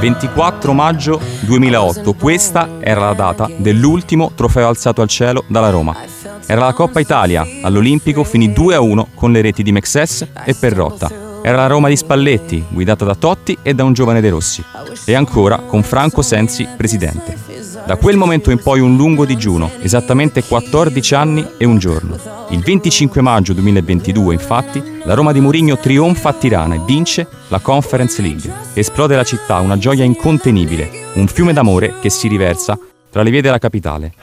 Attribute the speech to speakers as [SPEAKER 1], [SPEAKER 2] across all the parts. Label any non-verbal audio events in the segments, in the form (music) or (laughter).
[SPEAKER 1] 24 maggio 2008, questa era la data dell'ultimo trofeo alzato al cielo dalla Roma. Era la Coppa Italia, all'Olimpico finì 2-1 con le reti di Mexes e Perrotta. Era la Roma di Spalletti, guidata da Totti e da un giovane De Rossi. E ancora con Franco Sensi presidente. Da quel momento in poi un lungo digiuno, esattamente 14 anni e un giorno. Il 25 maggio 2022, infatti, la Roma di Mourinho trionfa a Tirana e vince la Conference League. Esplode la città, una gioia incontenibile, un fiume d'amore che si riversa tra le vie della capitale.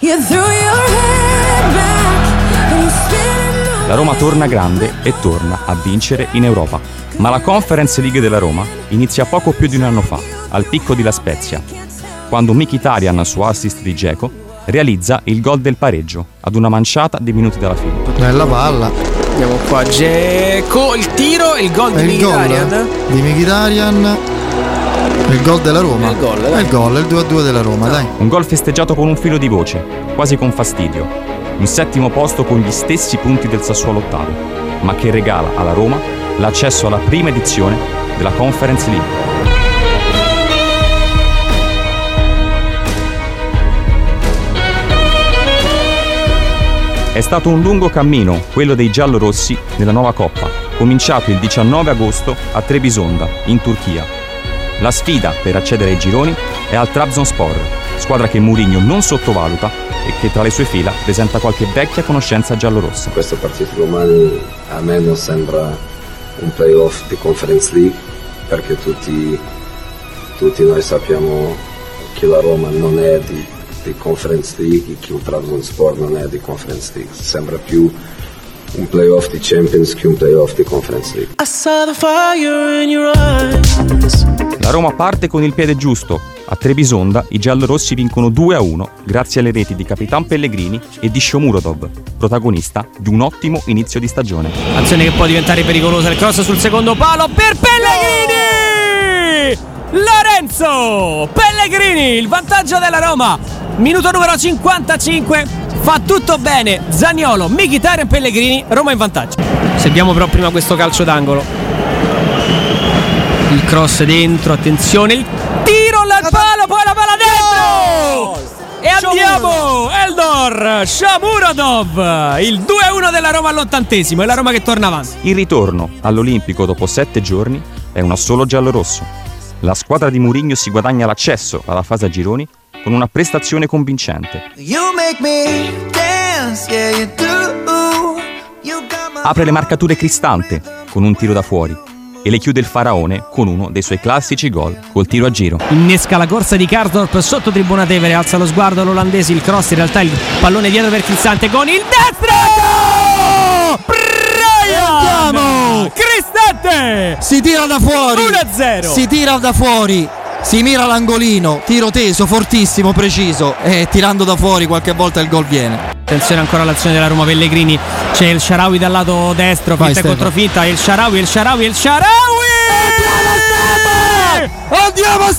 [SPEAKER 1] La Roma torna grande e torna a vincere in Europa. Ma la Conference League della Roma inizia poco più di un anno fa, al picco di La Spezia, quando Mkhitaryan, su assist di Geco, realizza il gol del pareggio ad una manciata di minuti dalla fine.
[SPEAKER 2] Bella palla.
[SPEAKER 3] Andiamo qua, Geco, il tiro e il gol di
[SPEAKER 2] il gol
[SPEAKER 3] Mkhitaryan.
[SPEAKER 2] di Mkhitaryan. Il gol della Roma.
[SPEAKER 3] È il gol,
[SPEAKER 2] È
[SPEAKER 3] dai.
[SPEAKER 2] il gol, il 2-2 della Roma, dai.
[SPEAKER 1] Un gol festeggiato con un filo di voce, quasi con fastidio. Un settimo posto con gli stessi punti del Sassuolo ottavo, ma che regala alla Roma l'accesso alla prima edizione della Conference League. È stato un lungo cammino, quello dei giallorossi nella nuova Coppa, cominciato il 19 agosto a Trebisonda, in Turchia. La sfida per accedere ai gironi è al Trabzonspor, squadra che Mourinho non sottovaluta e che tra le sue fila presenta qualche vecchia conoscenza giallorossa.
[SPEAKER 4] Questa partita domani a me non sembra un playoff di Conference League perché tutti, tutti noi sappiamo che la Roma non è di, di Conference League e che il Trabzonspor non è di Conference League. Sembra più un playoff di Champions che un playoff di Conference League.
[SPEAKER 5] I saw the fire in your eyes.
[SPEAKER 1] La Roma parte con il piede giusto. A Trebisonda i giallorossi vincono 2-1 grazie alle reti di Capitan Pellegrini e di Shomurodov, protagonista di un ottimo inizio di stagione.
[SPEAKER 3] Azione che può diventare pericolosa, il cross sul secondo palo per Pellegrini! Lorenzo Pellegrini, il vantaggio della Roma. Minuto numero 55, fa tutto bene. Zagnolo, Mkhitaryan Pellegrini, Roma in vantaggio. Seguiamo però prima questo calcio d'angolo. Il cross dentro, attenzione, il tiro al palo, poi la palla dentro! E andiamo! Eldor Shamurodov, il 2-1 della Roma all'ottantesimo, è la Roma che torna avanti.
[SPEAKER 1] Il ritorno all'Olimpico dopo sette giorni è uno solo giallorosso. La squadra di Mourinho si guadagna l'accesso alla fase a gironi con una prestazione convincente. Apre le marcature Cristante con un tiro da fuori e le chiude il faraone con uno dei suoi classici gol col tiro a giro.
[SPEAKER 3] Innesca la corsa di Karsdorp sotto tribuna Tevere, alza lo sguardo l'olandese, il cross, in realtà il pallone dietro per Cristante con il destro! Brian!
[SPEAKER 2] Andiamo!
[SPEAKER 3] Cristante!
[SPEAKER 2] Si tira da fuori.
[SPEAKER 3] 1-0.
[SPEAKER 2] Si tira da fuori. Si mira l'angolino. Tiro teso, fortissimo, preciso. E tirando da fuori qualche volta il gol viene.
[SPEAKER 3] Attenzione ancora all'azione della Roma Pellegrini. C'è il Sharawi dal lato destro,
[SPEAKER 2] Vai,
[SPEAKER 3] finta contro finta, il Sharawi, il Sharawi, il Sharawi!
[SPEAKER 2] Andiamo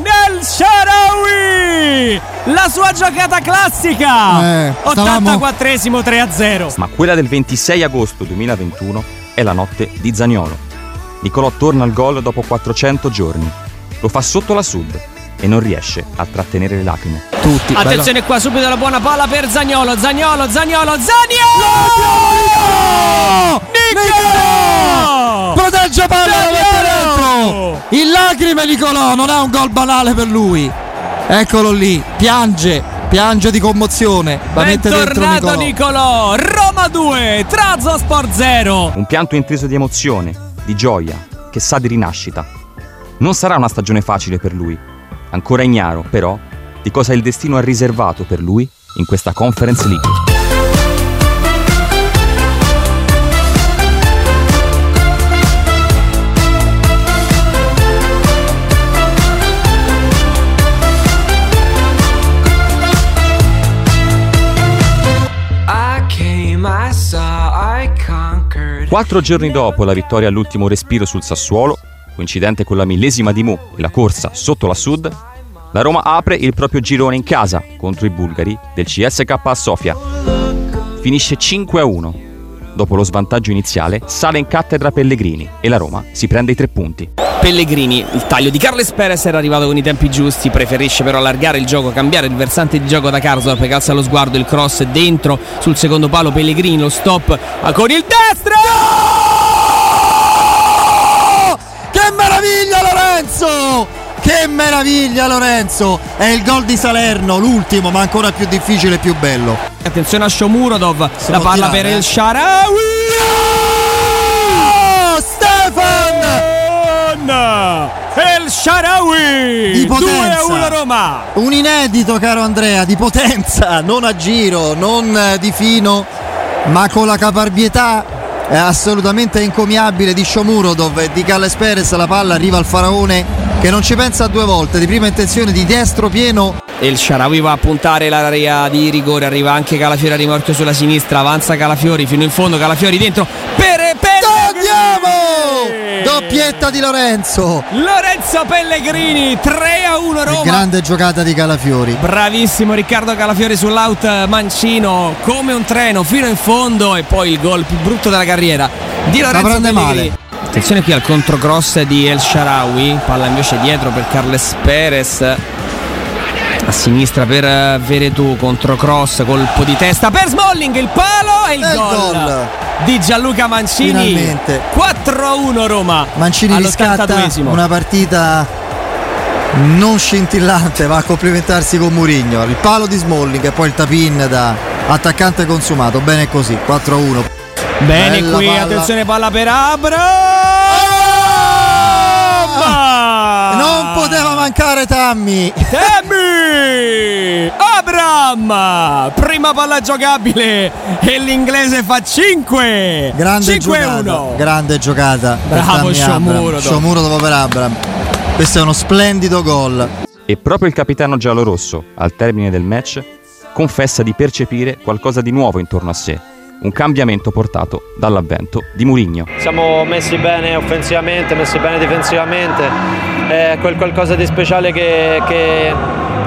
[SPEAKER 3] Nel Sharawi! La sua giocata classica!
[SPEAKER 2] Eh, stavamo-
[SPEAKER 3] 84esimo 3-0.
[SPEAKER 1] Ma quella del 26 agosto 2021 è la notte di Zagnolo. Nicolò torna al gol dopo 400 giorni. Lo fa sotto la sud e non riesce a trattenere le lacrime.
[SPEAKER 2] Tutti. bello.
[SPEAKER 3] Attenzione qua subito la buona palla per Zagnolo, Zagnolo, Zagnolo, Zagnolo! Nicolò!
[SPEAKER 2] Protegge palla
[SPEAKER 3] Zagnolo!
[SPEAKER 2] dentro. In lacrime Nicolò, non è un gol banale per lui. Eccolo lì, piange, piange di commozione. La mette dentro
[SPEAKER 3] Bentornato
[SPEAKER 2] Nicolò.
[SPEAKER 3] Nicolò, Roma 2, Trabzonspor 0.
[SPEAKER 1] Un pianto intriso di emozione, di gioia, che sa di rinascita. Non sarà una stagione facile per lui. Ancora ignaro, però, di cosa il destino ha riservato per lui in questa Conference League. Quattro giorni dopo la vittoria all'ultimo respiro sul Sassuolo, coincidente con la millesima di Mu e la corsa sotto la Sud, la Roma apre il proprio girone in casa contro i bulgari del CSK a Sofia. Finisce 5-1. Dopo lo svantaggio iniziale, sale in cattedra Pellegrini e la Roma si prende i tre punti.
[SPEAKER 3] Pellegrini, il taglio di Carles Perez era arrivato con i tempi giusti, preferisce però allargare il gioco, cambiare il versante di gioco da Karsdorp, che alza lo sguardo, il cross dentro sul secondo palo, Pellegrini lo stop ah, con il destro!
[SPEAKER 2] Che meraviglia Lorenzo! Che meraviglia Lorenzo! È il gol di Salerno, l'ultimo, ma ancora più difficile e più bello.
[SPEAKER 3] Attenzione a Shomurodov,
[SPEAKER 2] Si
[SPEAKER 3] la palla
[SPEAKER 2] tirare,
[SPEAKER 3] per
[SPEAKER 2] eh.
[SPEAKER 3] il Sharawi!
[SPEAKER 2] Oh, Stefan!
[SPEAKER 3] El Sharawi!
[SPEAKER 2] Di potenza.
[SPEAKER 3] 2-1 Roma!
[SPEAKER 2] Un inedito, caro Andrea, di potenza, non a giro, non di fino, ma con la caparbietà assolutamente encomiabile di Shomurodov e di Calles Perez. La palla arriva al faraone che non ci pensa due volte, di prima intenzione di destro pieno.
[SPEAKER 3] Il Sharawi va a puntare l'area di rigore, arriva anche Calafiori a rimorchio sulla sinistra, avanza Calafiori fino in fondo, Calafiori dentro per
[SPEAKER 2] Andiamo! Doppietta di Lorenzo.
[SPEAKER 3] Lorenzo Pellegrini 3 a 1 Roma.
[SPEAKER 2] Grande giocata di Calafiori.
[SPEAKER 3] Bravissimo Riccardo Calafiori sull'out mancino come un treno fino in fondo e poi il gol più brutto della carriera di Lorenzo
[SPEAKER 2] prende
[SPEAKER 3] Pellegrini.
[SPEAKER 2] male.
[SPEAKER 3] Attenzione qui al controcross di El Sharawi, palla invece dietro per Carles Perez. A sinistra per eh, Veretù, controcross, colpo di testa per Smalling, il palo e il
[SPEAKER 2] E
[SPEAKER 3] gol,
[SPEAKER 2] gol.
[SPEAKER 3] di Gianluca Mancini.
[SPEAKER 2] Finalmente.
[SPEAKER 3] 4-1 Roma.
[SPEAKER 2] Mancini riscatta
[SPEAKER 3] all'82esimo.
[SPEAKER 2] una partita non scintillante, va a complimentarsi con Murigno. Il palo di Smalling e poi il tapin da attaccante consumato. Bene così, 4-1.
[SPEAKER 3] Bene
[SPEAKER 2] Bella
[SPEAKER 3] qui,
[SPEAKER 2] palla.
[SPEAKER 3] attenzione palla per Abram.
[SPEAKER 2] Non poteva mancare Tammy.
[SPEAKER 3] Tammy! Abram! Prima palla giocabile e l'inglese fa 5.
[SPEAKER 2] Grande
[SPEAKER 3] 5-1.
[SPEAKER 2] giocata. Grande giocata.
[SPEAKER 3] Bravo
[SPEAKER 2] Abraham.
[SPEAKER 3] Shomurodov.
[SPEAKER 2] Shomurodov per Abram. Questo è uno splendido gol.
[SPEAKER 1] E proprio il capitano giallorosso, al termine del match, confessa di percepire qualcosa di nuovo intorno a sé, un cambiamento portato dall'avvento di Murigno.
[SPEAKER 6] Siamo messi bene offensivamente, messi bene difensivamente, è quel qualcosa di speciale che, che-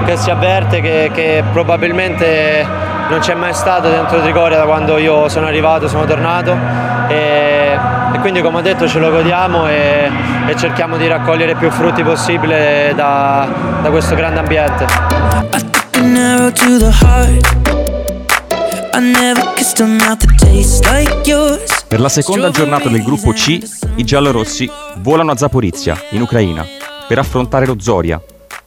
[SPEAKER 6] che si avverte, che, che probabilmente non c'è mai stato dentro Trigoria da quando io sono arrivato, sono tornato. E, e quindi come ho detto ce lo godiamo e, e cerchiamo di raccogliere più frutti possibile da, da questo grande ambiente.
[SPEAKER 1] Per la seconda giornata del gruppo C, i giallorossi volano a Zaporizia, in Ucraina, per affrontare lo Zoria,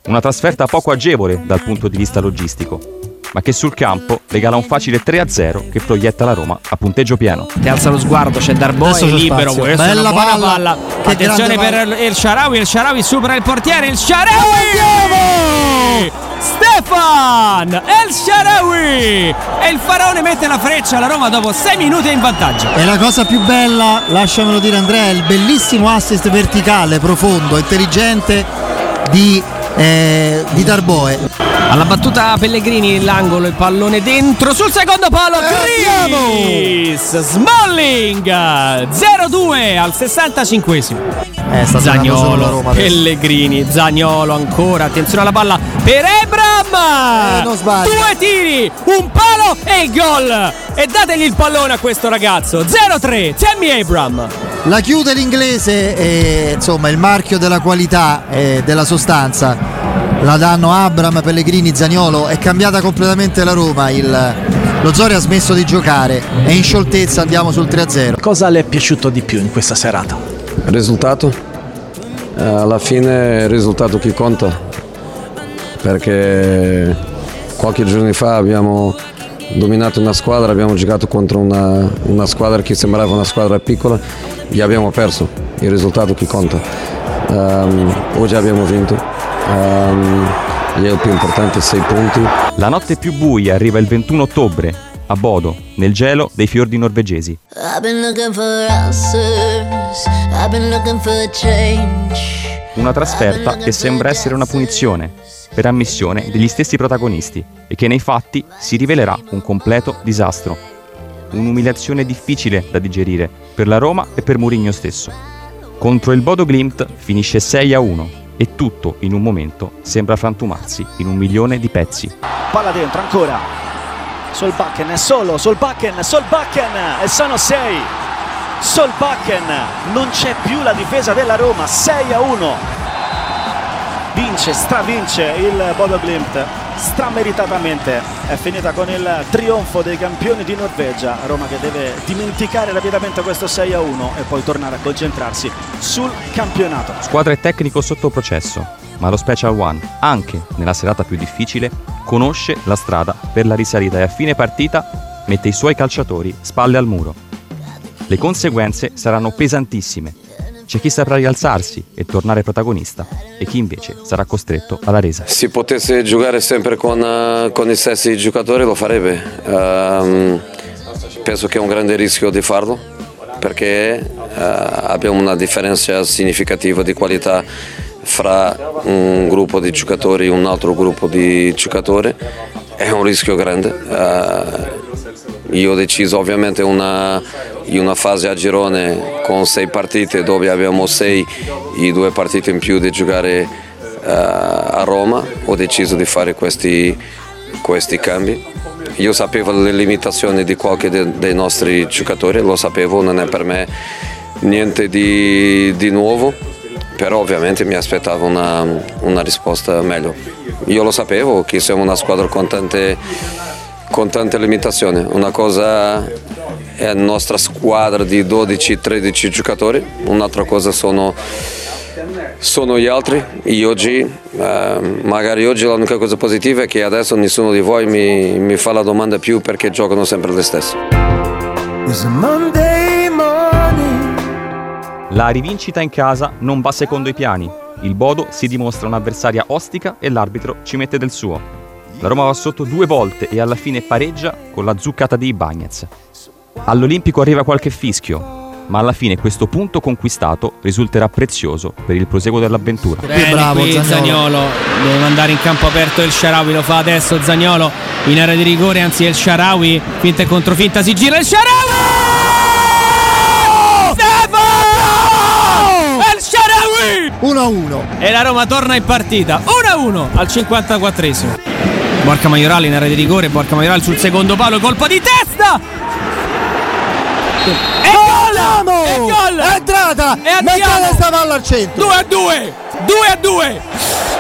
[SPEAKER 1] una trasferta poco agevole dal punto di vista logistico, ma che sul campo regala un facile 3-0 che proietta la Roma a punteggio pieno.
[SPEAKER 3] Ti alza lo sguardo, c'è Darboe
[SPEAKER 2] Adesso
[SPEAKER 3] libero.
[SPEAKER 2] spazio. Bella palla.
[SPEAKER 3] palla.
[SPEAKER 2] Che
[SPEAKER 3] Attenzione per il Sharawi, il Sharawi supera il portiere, il Sharawi! Stefan! El Sharawi! E il faraone mette la freccia, la Roma dopo 6 minuti in vantaggio.
[SPEAKER 2] E la cosa più bella, lasciamelo dire Andrea, è il bellissimo assist verticale, profondo, intelligente di, eh, di Darboe.
[SPEAKER 3] Alla battuta Pellegrini, l'angolo, il pallone dentro sul secondo palo.
[SPEAKER 2] andiamo!
[SPEAKER 3] Chris Smalling 0-2 al 65esimo.
[SPEAKER 2] Eh,
[SPEAKER 3] Zagnolo. Pellegrini, Zagnolo ancora. Attenzione alla palla per Ebram.
[SPEAKER 2] Eh.
[SPEAKER 3] Due tiri, un palo e il gol. E dategli il pallone a questo ragazzo. 0-3, Tammy Abram.
[SPEAKER 2] La chiude l'inglese e insomma il marchio della qualità e della sostanza la danno Abram, Pellegrini, Zagnolo. È cambiata completamente la Roma. Il, lo Zori ha smesso di giocare e in scioltezza andiamo sul 3-0.
[SPEAKER 7] Cosa le è piaciuto di più in questa serata?
[SPEAKER 4] Il risultato? Eh, alla fine il risultato che conta, perché qualche giorno fa abbiamo dominato una squadra, abbiamo giocato contro una, una squadra che sembrava una squadra piccola e abbiamo perso, il risultato che conta. Ehm, oggi abbiamo vinto, Ehm, e il più importante sei punti.
[SPEAKER 1] La notte più buia arriva il 21 ottobre, a Bodo, nel gelo dei fiordi norvegesi.
[SPEAKER 8] I've been looking for answers. I've been looking for change.
[SPEAKER 1] Una trasferta che sembra essere una punizione, per ammissione degli stessi protagonisti, e che nei fatti si rivelerà un completo disastro. Un'umiliazione difficile da digerire per la Roma e per Mourinho stesso. Contro il Bodo Glimt finisce 6 a 1 e tutto in un momento sembra frantumarsi in un milione di pezzi.
[SPEAKER 7] Palla dentro ancora. Solbakken è solo, Solbakken, Solbakken e sono 6. Solbakken, non c'è più la difesa della Roma, 6 a 1. Vince, stravince il Bodo Glimt, strameritatamente. È finita con il trionfo dei campioni di Norvegia. Roma che deve dimenticare rapidamente questo 6 a 1 e poi tornare a concentrarsi sul campionato.
[SPEAKER 1] Squadra e tecnico sotto processo, ma lo Special One, anche nella serata più difficile, conosce la strada per la risalita e a fine partita mette i suoi calciatori spalle al muro. Le conseguenze saranno pesantissime. C'è chi saprà rialzarsi e tornare protagonista e chi invece sarà costretto alla resa.
[SPEAKER 4] Se potesse giocare sempre con, eh, con gli stessi giocatori lo farebbe. Ehm, penso che è un grande rischio di farlo perché eh, abbiamo una differenza significativa di qualità fra un gruppo di giocatori e un altro gruppo di giocatori. È un rischio grande. Eh, io ho deciso ovviamente una, in una fase a girone con sei partite dove abbiamo sei e due partite in più di giocare eh, a Roma, ho deciso di fare questi, questi cambi. Io sapevo le limitazioni di qualche de- dei nostri giocatori, lo sapevo, non è per me niente di, di nuovo, però ovviamente mi aspettavo una, una risposta meglio. Io lo sapevo che siamo una squadra con tante, con tante limitazioni, una cosa è la nostra squadra di 12-13 giocatori, un'altra cosa sono, sono gli altri. E oggi, eh, magari oggi l'unica cosa positiva è che adesso nessuno di voi mi, mi fa la domanda più perché giocano sempre le stesse.
[SPEAKER 1] La rivincita in casa non va secondo i piani. Il Bodo si dimostra un'avversaria ostica e l'arbitro ci mette del suo. La Roma va sotto due volte e alla fine pareggia con la zuccata di Ibagnez. All'Olimpico arriva qualche fischio, ma alla fine questo punto conquistato risulterà prezioso per il proseguo dell'avventura.
[SPEAKER 3] Bene,
[SPEAKER 2] bravo,
[SPEAKER 3] qui
[SPEAKER 2] Zaniolo.
[SPEAKER 3] Zaniolo. Deve mandare in campo aperto il Sharawi, lo fa adesso Zagnolo in area di rigore, anzi è il Sharawi, finta e controfinta, si gira il Sharawi! Stefano! È il Sharawi!
[SPEAKER 2] 1-1.
[SPEAKER 3] E la Roma torna in partita 1-1 al 54esimo. Borca Maiorale in area di rigore, Borca Maiorale sul secondo palo, colpo di testa! E gol! E gol!
[SPEAKER 2] È entrata!
[SPEAKER 3] E andiamo!
[SPEAKER 2] Mettete sta palla al centro!
[SPEAKER 3] 2 a 2 2 a 2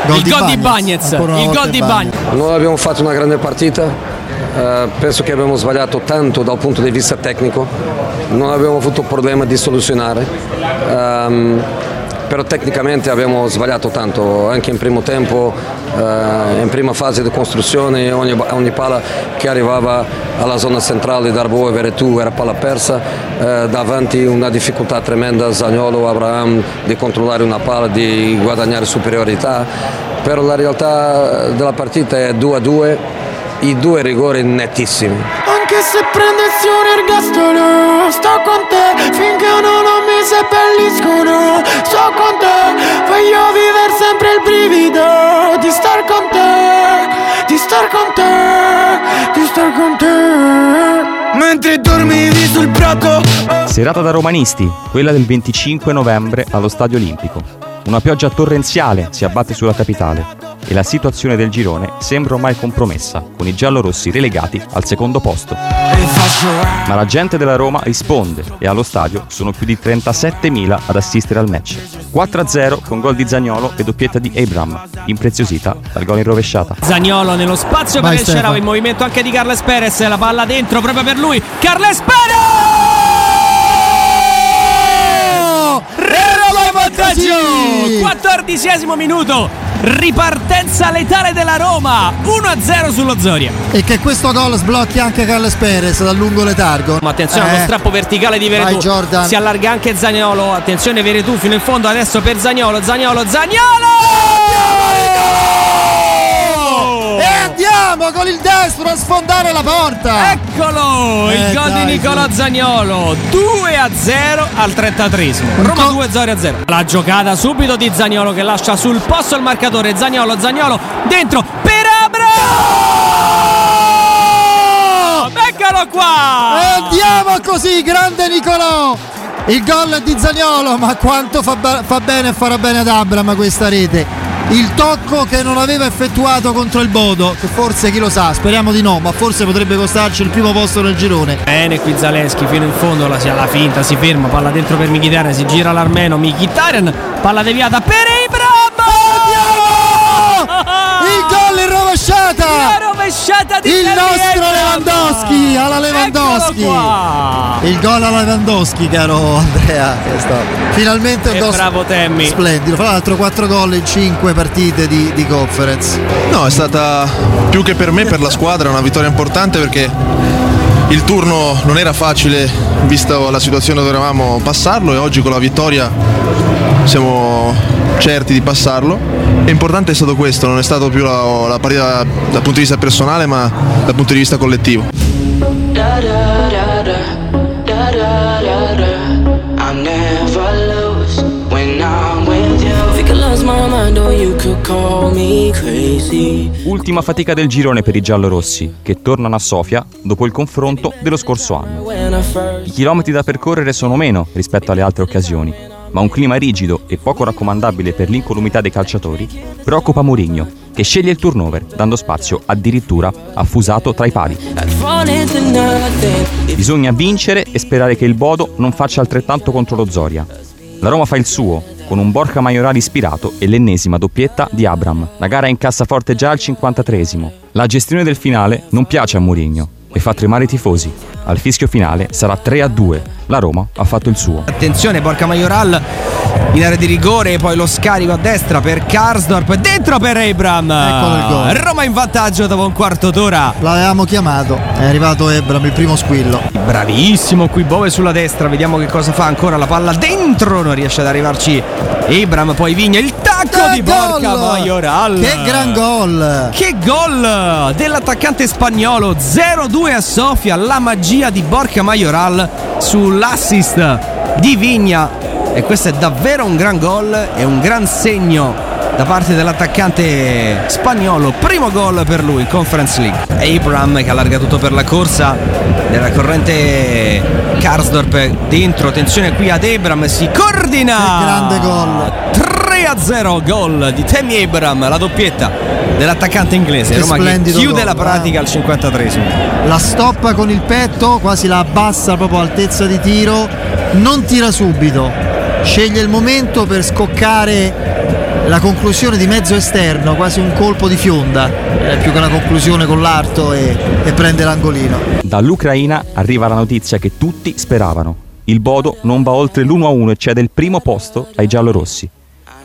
[SPEAKER 2] Gol
[SPEAKER 3] il
[SPEAKER 2] di
[SPEAKER 3] gol di
[SPEAKER 2] Bagnez.
[SPEAKER 3] Il gol di
[SPEAKER 2] Bagnez.
[SPEAKER 4] Noi abbiamo fatto una grande partita, eh, penso che abbiamo sbagliato tanto dal punto di vista tecnico, non abbiamo avuto problema di soluzionare, ehm, però tecnicamente abbiamo sbagliato tanto, anche in primo tempo, eh, in prima fase di costruzione, ogni, ogni palla che arrivava alla zona centrale Darbo e Veretù era palla persa, eh, davanti una difficoltà tremenda Zagnolo, Abraham di controllare una palla, di guadagnare superiorità, però la realtà della partita è 2 a 2, i due rigori nettissimi.
[SPEAKER 5] Anche se prendessi un ergastolo Sto con te finché non mi seppelliscono Sto con te Voglio vivere sempre il brivido Di star con te Di star con te Di star con te Mentre dormivi sul prato
[SPEAKER 1] Serata da romanisti, quella del 25 novembre allo Stadio Olimpico. Una pioggia torrenziale si abbatte sulla capitale e la situazione del girone sembra ormai compromessa, con i giallorossi relegati al secondo posto. Ma la gente della Roma risponde e allo stadio sono più di 37.000 ad assistere al match. 4-0 con gol di Zagnolo e doppietta di Abram, impreziosita dal gol in rovesciata.
[SPEAKER 3] Zagnolo nello spazio
[SPEAKER 2] Vai,
[SPEAKER 3] per il. Sharawi in movimento anche di Carles Perez la palla dentro proprio per lui Carles Perez vantaggio
[SPEAKER 2] Sì.
[SPEAKER 3] quattordicesimo minuto ripartenza letale della Roma 1-0 sullo Zoria
[SPEAKER 2] E che questo gol sblocchi anche Carles Perez dal lungo letargo.
[SPEAKER 3] Ma attenzione allo
[SPEAKER 2] Eh,
[SPEAKER 3] strappo verticale di Veretù.
[SPEAKER 2] Vai.
[SPEAKER 3] Si allarga anche Zagnolo. Attenzione Veretù fino in fondo adesso per Zagnolo. Zagnolo, Zagnolo!
[SPEAKER 2] E andiamo con il destro a sfondare la porta.
[SPEAKER 3] Eccolo!
[SPEAKER 2] Eh,
[SPEAKER 3] il gol
[SPEAKER 2] dai,
[SPEAKER 3] di Nicolò Zagnolo 2 a 0 al 33esimo.
[SPEAKER 2] Un
[SPEAKER 3] Roma
[SPEAKER 2] co-
[SPEAKER 3] 2 0 a 0. La giocata subito di Zagnolo che lascia sul posto il marcatore. Zagnolo, Zagnolo dentro per Abra! Eccolo qua!
[SPEAKER 2] E andiamo così, grande Nicolò. Il gol è di Zagnolo, ma quanto fa, ba- fa bene e farà bene ad Abram questa rete. Il tocco che non aveva effettuato contro il Bodo, che forse chi lo sa, speriamo di no, ma forse potrebbe costarci il primo posto nel girone.
[SPEAKER 3] Bene qui Zaleschi fino in fondo, la, la finta, si ferma, palla dentro per Mkhitaryan, si gira l'armeno, Mkhitaryan, palla deviata per Ibram!
[SPEAKER 2] Il gol in rovesciata!
[SPEAKER 3] Rovesciata di
[SPEAKER 2] Il nostro! Lewandowski alla Lewandowski! Il gol alla Lewandowski, caro Andrea. Finalmente un gol
[SPEAKER 3] bravo Tammy.
[SPEAKER 2] splendido. Fra l'altro 4 gol in 5 partite di, di conference.
[SPEAKER 9] No, è stata più che per me, per la squadra, una vittoria importante perché il turno non era facile visto la situazione dove eravamo passarlo e oggi con la vittoria siamo certi di passarlo. E importante è stato questo, non è stato più la, la partita dal punto di vista personale ma dal punto di vista collettivo.
[SPEAKER 8] Crazy.
[SPEAKER 1] Ultima fatica del girone per i giallorossi, che tornano a Sofia dopo il confronto dello scorso anno.
[SPEAKER 8] I
[SPEAKER 1] chilometri da percorrere sono meno rispetto alle altre occasioni, ma un clima rigido e poco raccomandabile per l'incolumità dei calciatori preoccupa Mourinho, che sceglie il turnover, dando spazio addirittura a Fusato tra i pali. Bisogna vincere e sperare che il Bodo non faccia altrettanto contro lo Zoria. La Roma fa il suo, con un Borca Maiorale ispirato e l'ennesima doppietta di Abram. La gara è in cassaforte già al 53esimo. La gestione del finale non piace a Mourinho e fa tremare i tifosi. Al fischio finale sarà 3 a 2. La Roma ha fatto il suo.
[SPEAKER 3] Attenzione, Borca Majoral in area di rigore, poi lo scarico a destra per Karsdorp, dentro per Abram.
[SPEAKER 2] Eccolo il gol.
[SPEAKER 3] Roma in vantaggio dopo un quarto d'ora.
[SPEAKER 2] L'avevamo chiamato, è arrivato Ebram, il primo squillo.
[SPEAKER 3] Bravissimo qui Bove sulla destra, vediamo che cosa fa ancora la palla dentro, non riesce ad arrivarci Abram, poi Vigna, il tacco di Borca
[SPEAKER 2] gol!
[SPEAKER 3] Majoral.
[SPEAKER 2] Che gran gol!
[SPEAKER 3] Che gol dell'attaccante spagnolo 0-2 a Sofia, la magia di Borca Majoral sull'assist di Vigna e questo è davvero un gran gol e un gran segno da parte dell'attaccante spagnolo, primo gol per lui in Conference League. Abram che allarga tutto per la corsa della corrente Karsdorp dentro, attenzione qui ad Abram, si coordina.
[SPEAKER 2] Che grande gol.
[SPEAKER 3] 3 a 0 gol di Tammy Abram, la doppietta dell'attaccante inglese.
[SPEAKER 2] Che
[SPEAKER 3] Roma che
[SPEAKER 2] splendido
[SPEAKER 3] chiude
[SPEAKER 2] gol,
[SPEAKER 3] la pratica al 53esimo.
[SPEAKER 2] La stoppa con il petto, quasi la abbassa proprio altezza di tiro, non tira subito, sceglie il momento per scoccare la conclusione di mezzo esterno, quasi un colpo di fionda, eh, più che una conclusione con l'arto e, e prende l'angolino.
[SPEAKER 1] Dall'Ucraina arriva la notizia che tutti speravano. Il Bodo non va oltre l'1-1 e cede il primo posto ai giallorossi.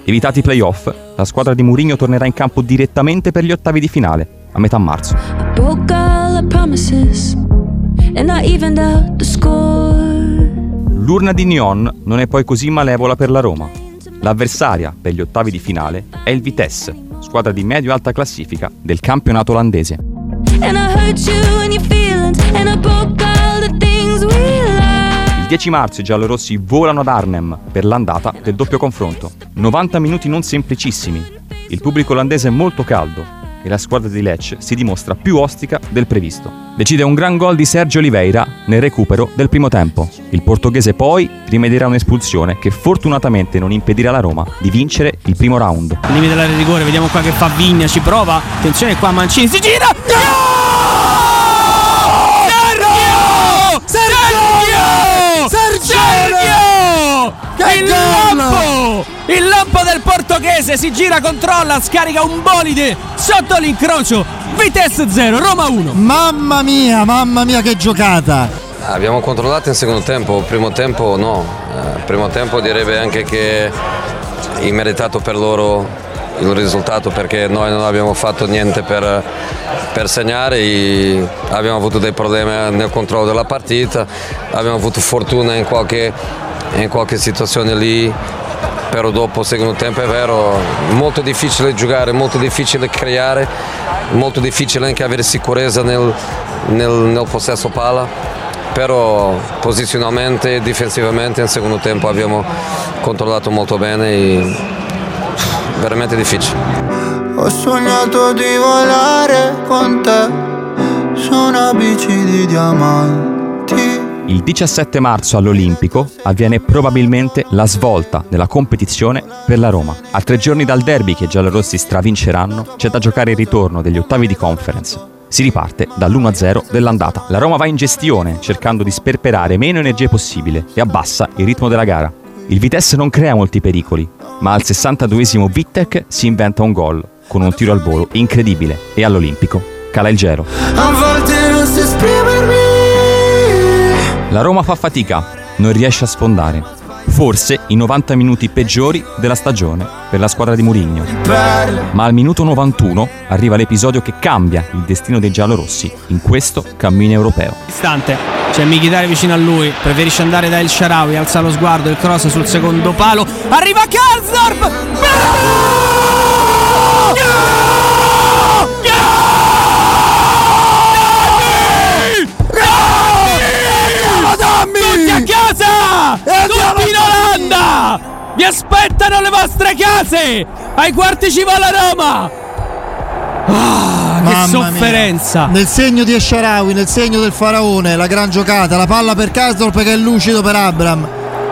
[SPEAKER 1] Evitati i playoff, la squadra di Mourinho tornerà in campo direttamente per gli ottavi di finale, a metà marzo. L'urna di Nyon non è poi così malevola per la Roma. L'avversaria per gli ottavi di finale è il Vitesse, squadra di medio-alta classifica del campionato olandese.
[SPEAKER 8] And I hurt you and your feelings, and I broke all the things we
[SPEAKER 1] 10 marzo i giallorossi volano ad Arnhem per l'andata del doppio confronto. 90 minuti non semplicissimi. Il pubblico olandese è molto caldo e la squadra di Lecce si dimostra più ostica del previsto. Decide un gran gol di Sergio Oliveira nel recupero del primo tempo. Il portoghese poi rimedierà un'espulsione che fortunatamente non impedirà alla Roma di vincere il primo round.
[SPEAKER 3] Limite dell'area rigore, vediamo qua che fa Vigna, ci prova. Attenzione qua Mancini, si gira! Sergio! Il lampo del portoghese si gira, controlla, scarica un bolide sotto l'incrocio. Vitesse 0, Roma 1.
[SPEAKER 2] Mamma mia, mamma mia che giocata!
[SPEAKER 4] Abbiamo controllato in secondo tempo, primo tempo no, Eh, primo tempo direbbe anche che è immeritato per loro il risultato perché noi non abbiamo fatto niente per, per segnare, e abbiamo avuto dei problemi nel controllo della partita, abbiamo avuto fortuna in qualche, in qualche situazione lì, però dopo il secondo tempo è vero, molto difficile giocare, molto difficile creare, molto difficile anche avere sicurezza nel, nel, nel possesso palla, però posizionalmente e difensivamente nel secondo tempo abbiamo controllato molto bene e veramente difficile.
[SPEAKER 5] Ho sognato di volare con te su una bici di diamanti.
[SPEAKER 1] Il 17 marzo all'Olimpico avviene probabilmente la svolta della competizione per la Roma. A tre giorni dal derby che i giallorossi stravinceranno, c'è da giocare il ritorno degli ottavi di conference. Si riparte dall'1-0 dell'andata. La Roma va in gestione, cercando di sperperare meno energie possibile e abbassa il ritmo della gara. Il Vitesse non crea molti pericoli, ma al 62esimo Vittek si inventa un gol con un tiro al volo incredibile e all'Olimpico cala il gelo. La Roma fa fatica, non riesce a sfondare. Forse i 90 minuti peggiori della stagione per la squadra di Mourinho. Ma al minuto 91 arriva l'episodio che cambia il destino dei giallorossi in questo cammino europeo.
[SPEAKER 3] Istante. C'è Michitare vicino a lui. Preferisce andare da El Sharawi. Alza lo sguardo. Il cross sul secondo palo. Arriva Karsdorp! Tutti Tutti in Olanda! Vi aspettano le vostre case! Ai quarti ci va la Roma! Ah, che
[SPEAKER 2] Mamma mia.
[SPEAKER 3] sofferenza!
[SPEAKER 2] Nel segno di Esharawi, nel segno del faraone, la gran giocata, la palla per Kasdorp che è lucido per Abram,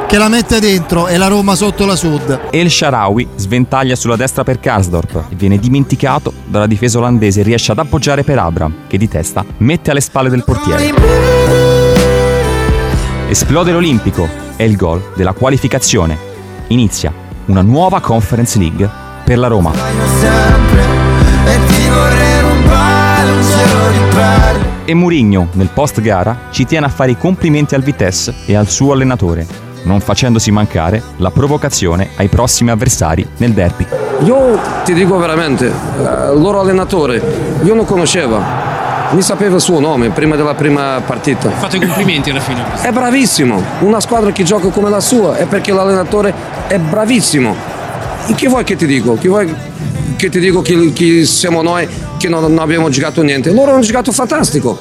[SPEAKER 2] che la mette dentro e la Roma sotto la Sud.
[SPEAKER 1] El Sharawi sventaglia sulla destra per Karsdorp e viene dimenticato dalla difesa olandese e riesce ad appoggiare per Abram, che di testa mette alle spalle del portiere. Esplode l'Olimpico, è il gol della qualificazione. Inizia una nuova Conference League per la Roma.
[SPEAKER 5] E
[SPEAKER 1] Mourinho, nel post gara, ci tiene a fare i complimenti al Vitesse e al suo allenatore, non facendosi mancare la provocazione ai prossimi avversari nel derby.
[SPEAKER 4] Io ti dico veramente, eh, il loro allenatore, io non conoscevo, mi sapeva il suo nome prima della prima partita.
[SPEAKER 10] Fatto i complimenti alla fine.
[SPEAKER 4] È bravissimo, una squadra che gioca come la sua è perché l'allenatore è bravissimo. E che vuoi che ti dico? Che vuoi che ti dico che, che siamo noi che non, non abbiamo giocato niente? Loro hanno giocato fantastico.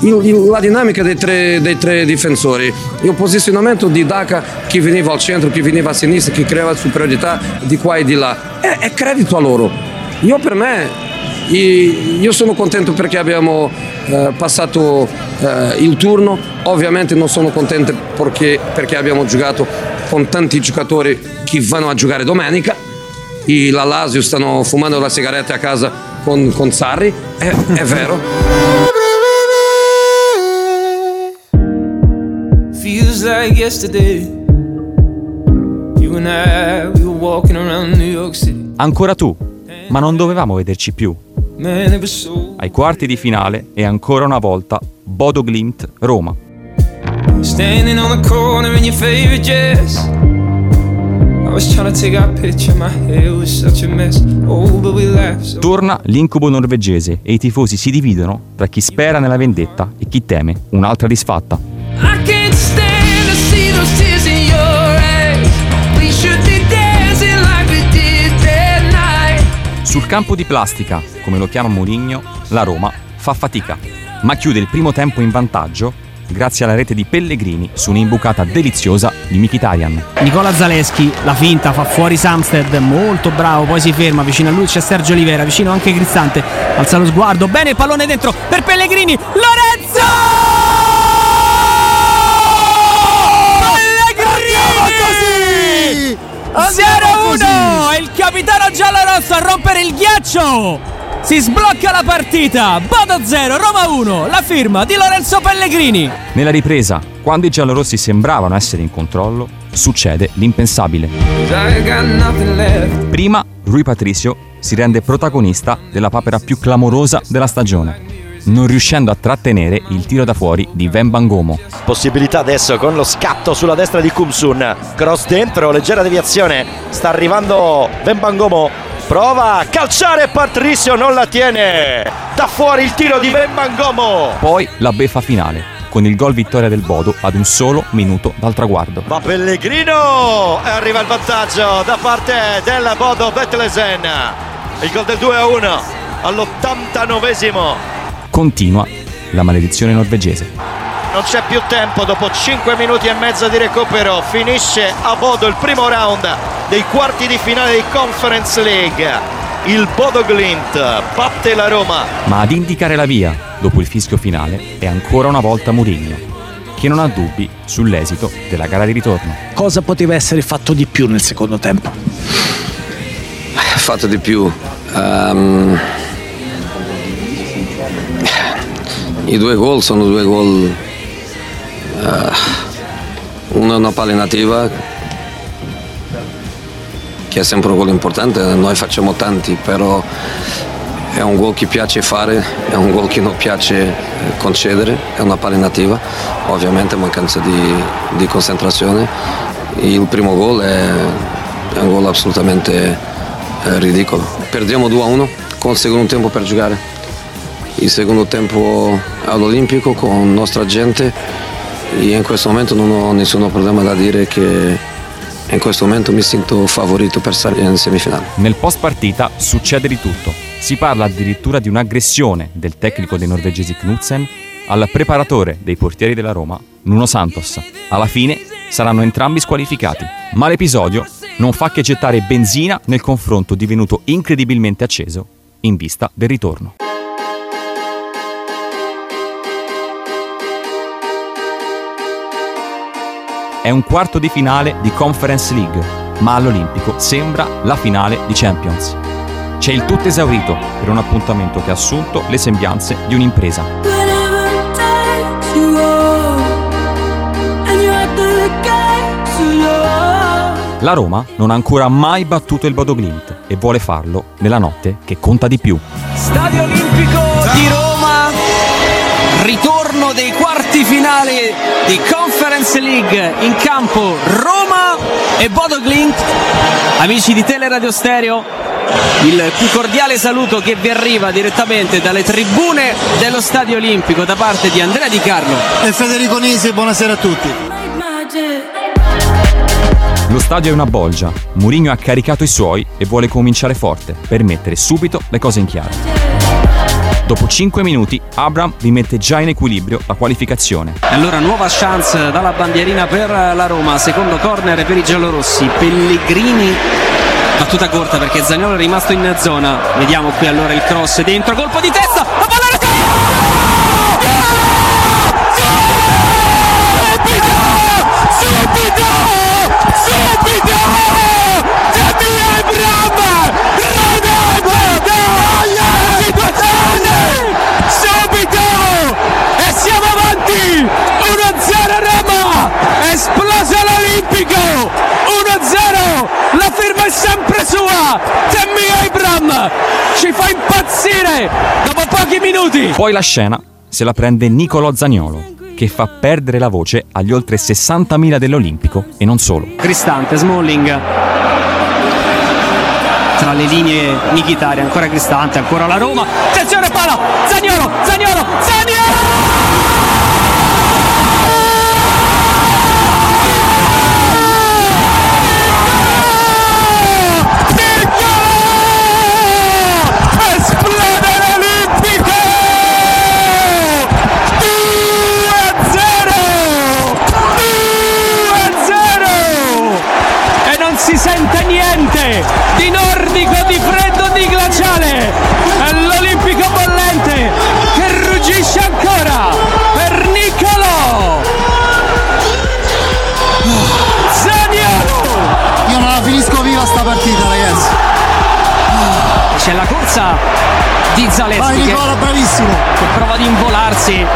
[SPEAKER 4] Il- il- la dinamica dei tre, dei tre difensori, il posizionamento di Daka che veniva al centro, che veniva a sinistra, che creava superiorità di qua e di là, è, è credito a loro. Io per me io sono contento perché abbiamo eh, passato eh, il turno, ovviamente non sono contento perché, perché abbiamo giocato con tanti giocatori che vanno a giocare domenica e la Lazio stanno fumando la sigaretta a casa con, con Sarri, è, è vero.
[SPEAKER 8] Feels like yesterday. You and I, we were walking around New York City.
[SPEAKER 1] Ancora tu, ma non dovevamo vederci più. Ai quarti di finale e ancora una volta Bodo Glimt Roma.
[SPEAKER 8] Standing on the corner in your favorite dress. Oh.
[SPEAKER 1] Torna l'incubo norvegese e i tifosi si dividono tra chi spera nella vendetta e chi teme un'altra disfatta.
[SPEAKER 8] I can't stand to see those tears in your eyes. We should
[SPEAKER 1] Sul campo di plastica, come lo chiama Mourinho, la Roma fa fatica, ma chiude il primo tempo in vantaggio grazie alla rete di Pellegrini su un'imbucata deliziosa di Mkhitaryan.
[SPEAKER 3] Nicola Zaleschi, la finta, fa fuori Samsted, molto bravo, poi si ferma, vicino a lui c'è Sergio Olivera, vicino anche Cristante, alza lo sguardo, bene il pallone dentro per Pellegrini, Lorenzo! Pellegrini! 0-1! Capitano giallorosso a rompere il ghiaccio! Si sblocca la partita, Bodo 0, Roma 1, la firma di Lorenzo Pellegrini.
[SPEAKER 1] Nella ripresa, quando i giallorossi sembravano essere in controllo, succede l'impensabile. Prima, Rui Patricio si rende protagonista della papera più clamorosa della stagione, non riuscendo a trattenere il tiro da fuori di Ven Bangomo.
[SPEAKER 7] Possibilità adesso con lo scatto sulla destra di Kumsun. Cross dentro, leggera deviazione. Sta arrivando Bembangomo. Prova a calciare Patricio, non la tiene. Da fuori il tiro di Bembangomo.
[SPEAKER 1] Poi la beffa finale, con il gol vittoria del Bodo ad un solo minuto dal traguardo.
[SPEAKER 7] Va Pellegrino e arriva il vantaggio da parte del Bodo Betlesen. Il gol del 2 a 1 all'89esimo.
[SPEAKER 1] Continua la maledizione norvegese.
[SPEAKER 7] Non c'è più tempo, dopo 5 minuti e mezzo di recupero finisce a Bodo il primo round dei quarti di finale di Conference League. Il Bodo Glint batte la Roma.
[SPEAKER 1] Ma ad indicare la via, dopo il fischio finale, è ancora una volta Mourinho, che non ha dubbi sull'esito della gara di ritorno.
[SPEAKER 7] Cosa poteva essere fatto di più nel secondo tempo?
[SPEAKER 4] Fatto di più. ehm, I due gol sono due gol. eh, uno è una palla nativa, che è sempre un gol importante, noi facciamo tanti, però è un gol che piace fare, è un gol che non piace eh, concedere, è una palla nativa, ovviamente mancanza di, di concentrazione. Il primo gol è, è un gol assolutamente eh, ridicolo. Perdiamo 2-1 con il secondo tempo per giocare. Il secondo tempo all'Olimpico con nostra gente e in questo momento non ho nessun problema da dire che in questo momento mi sento favorito per salire in semifinale.
[SPEAKER 1] Nel post partita succede di tutto. Si parla addirittura di un'aggressione del tecnico dei norvegesi Knudsen al preparatore dei portieri della Roma, Nuno Santos. Alla fine saranno entrambi squalificati, ma l'episodio non fa che gettare benzina nel confronto divenuto incredibilmente acceso in vista del ritorno. È un quarto di finale di Conference League, ma all'Olimpico sembra la finale di Champions. C'è il tutto esaurito per un appuntamento che ha assunto le sembianze di un'impresa. La Roma non ha ancora mai battuto il Bodo Glimt e vuole farlo nella notte che conta di più.
[SPEAKER 3] Stadio Olimpico di Roma, ritorno quarti finali di Conference League in campo Roma e Bodo Glimt. Amici di Teleradio Stereo, il più cordiale saluto che vi arriva direttamente dalle tribune dello Stadio Olimpico da parte di Andrea Di Carlo.
[SPEAKER 2] E Federico Nisi, buonasera a tutti.
[SPEAKER 1] Lo stadio è una bolgia, Mourinho ha caricato i suoi e vuole cominciare forte per mettere subito le cose in chiaro. Dopo 5 minuti Abram rimette già in equilibrio la qualificazione.
[SPEAKER 3] Allora nuova chance dalla bandierina per la Roma, secondo corner per i giallorossi. Pellegrini battuta corta perché Zagnolo è rimasto in zona. Vediamo qui allora il cross dentro, colpo di testa, la palla rete!
[SPEAKER 5] Subito! Subito! Gianni Abram! Ronaldo! Situazione! Subito! E siamo avanti! 1-0 Roma! Esplosa l'Olimpico! 1-0! La firma è sempre sua! Tammy Abram! Ci fa impazzire! Dopo minuti!
[SPEAKER 1] Poi la scena se la prende Nicolò Zagnolo, che fa perdere la voce agli oltre 60.000 dell'Olimpico e non solo.
[SPEAKER 3] Cristante, Smalling. Tra le linee Michitari, ancora Cristante, ancora la Roma. Attenzione palla! Zagnolo, Zagnolo! Corsa di
[SPEAKER 2] Vai
[SPEAKER 3] Zaleschi che,
[SPEAKER 2] Nicola, bravissimo.
[SPEAKER 3] che prova ad involarsi.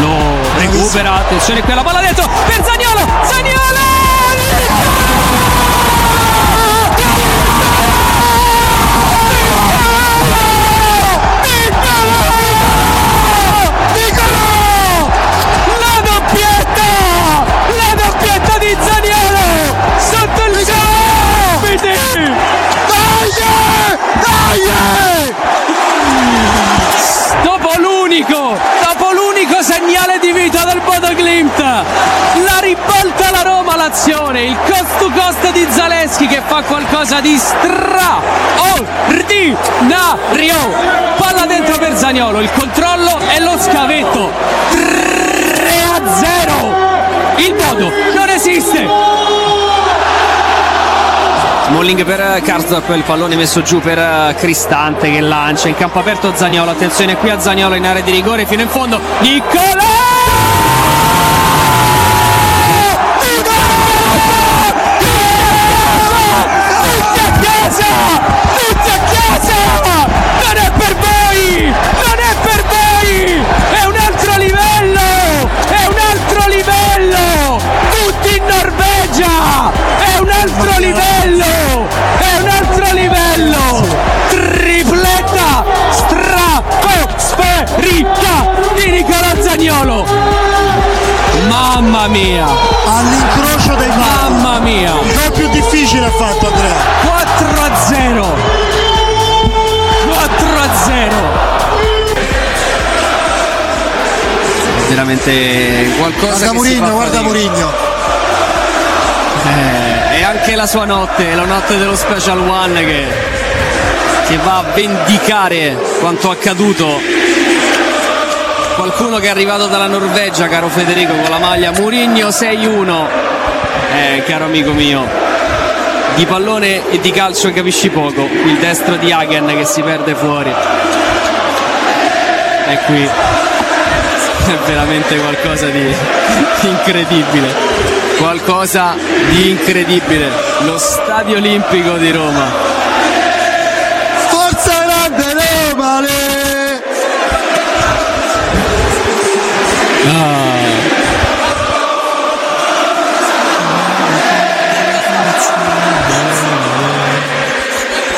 [SPEAKER 3] Lo recupera. Attenzione qui alla palla dentro per Zagnolo. Zagnolo! L'azione, il cost to cost di Zaleschi che fa qualcosa di straordinario. Palla dentro per Zagnolo, il controllo e lo scavetto. 3 a 0. Il Bodo non esiste. Smalling per Karsdorp, il pallone messo giù per Cristante che lancia in campo aperto Zagnolo, attenzione qui a Zagnolo in area di rigore fino in fondo, Nicolò! Mamma mia!
[SPEAKER 2] All'incrocio dei pali.
[SPEAKER 3] Mamma mia!
[SPEAKER 2] Il gol più difficile ha fatto Andrea.
[SPEAKER 3] 4 a 0! 4 a 0! Veramente qualcosa
[SPEAKER 2] Guarda Murigno, guarda. Murigno.
[SPEAKER 3] Eh, è anche la sua notte, la notte dello Special One che, che va a vendicare quanto accaduto. Qualcuno che è arrivato dalla Norvegia, caro Federico, con la maglia Murigno 6-1. Eh, caro amico mio, di pallone e di calcio capisci poco. Il destro di Hagen che si perde fuori. E qui è veramente qualcosa di incredibile. Qualcosa di incredibile. Lo Stadio Olimpico di Roma.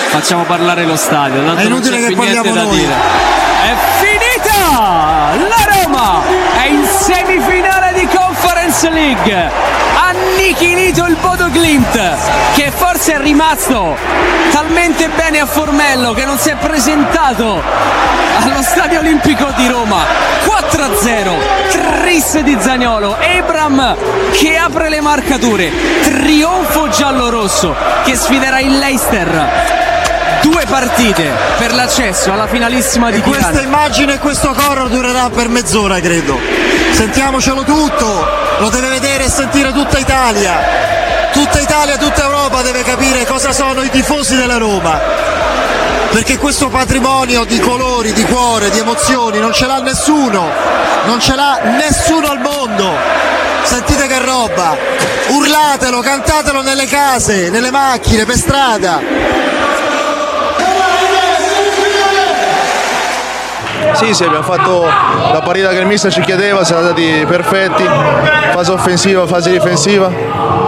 [SPEAKER 3] Facciamo parlare lo stadio. tanto
[SPEAKER 2] È
[SPEAKER 3] non
[SPEAKER 2] inutile che parliamo
[SPEAKER 3] da
[SPEAKER 2] noi.
[SPEAKER 3] dire. È finita! La Roma è in semifinale Conference League. Annichilito il Bodo Glimt, che forse è rimasto talmente bene a Formello che non si è presentato allo Stadio Olimpico di Roma. 4-0, tris di Zagnolo, Ebram che apre le marcature, trionfo giallo-rosso che sfiderà il Leicester. Due partite per l'accesso alla finalissima di
[SPEAKER 2] Questa
[SPEAKER 3] Tirana.
[SPEAKER 2] immagine e questo coro durerà per mezz'ora, credo. Sentiamocelo tutto, lo deve vedere e sentire tutta Italia. Tutta Italia, tutta Europa deve capire cosa sono i tifosi della Roma. Perché questo patrimonio di colori, di cuore, di emozioni non ce l'ha nessuno. Non ce l'ha nessuno al mondo. Sentite che roba. Urlatelo, cantatelo nelle case, nelle macchine, per strada.
[SPEAKER 9] Sì, sì, abbiamo fatto la partita che il mister ci chiedeva, siamo stati perfetti, fase offensiva, fase difensiva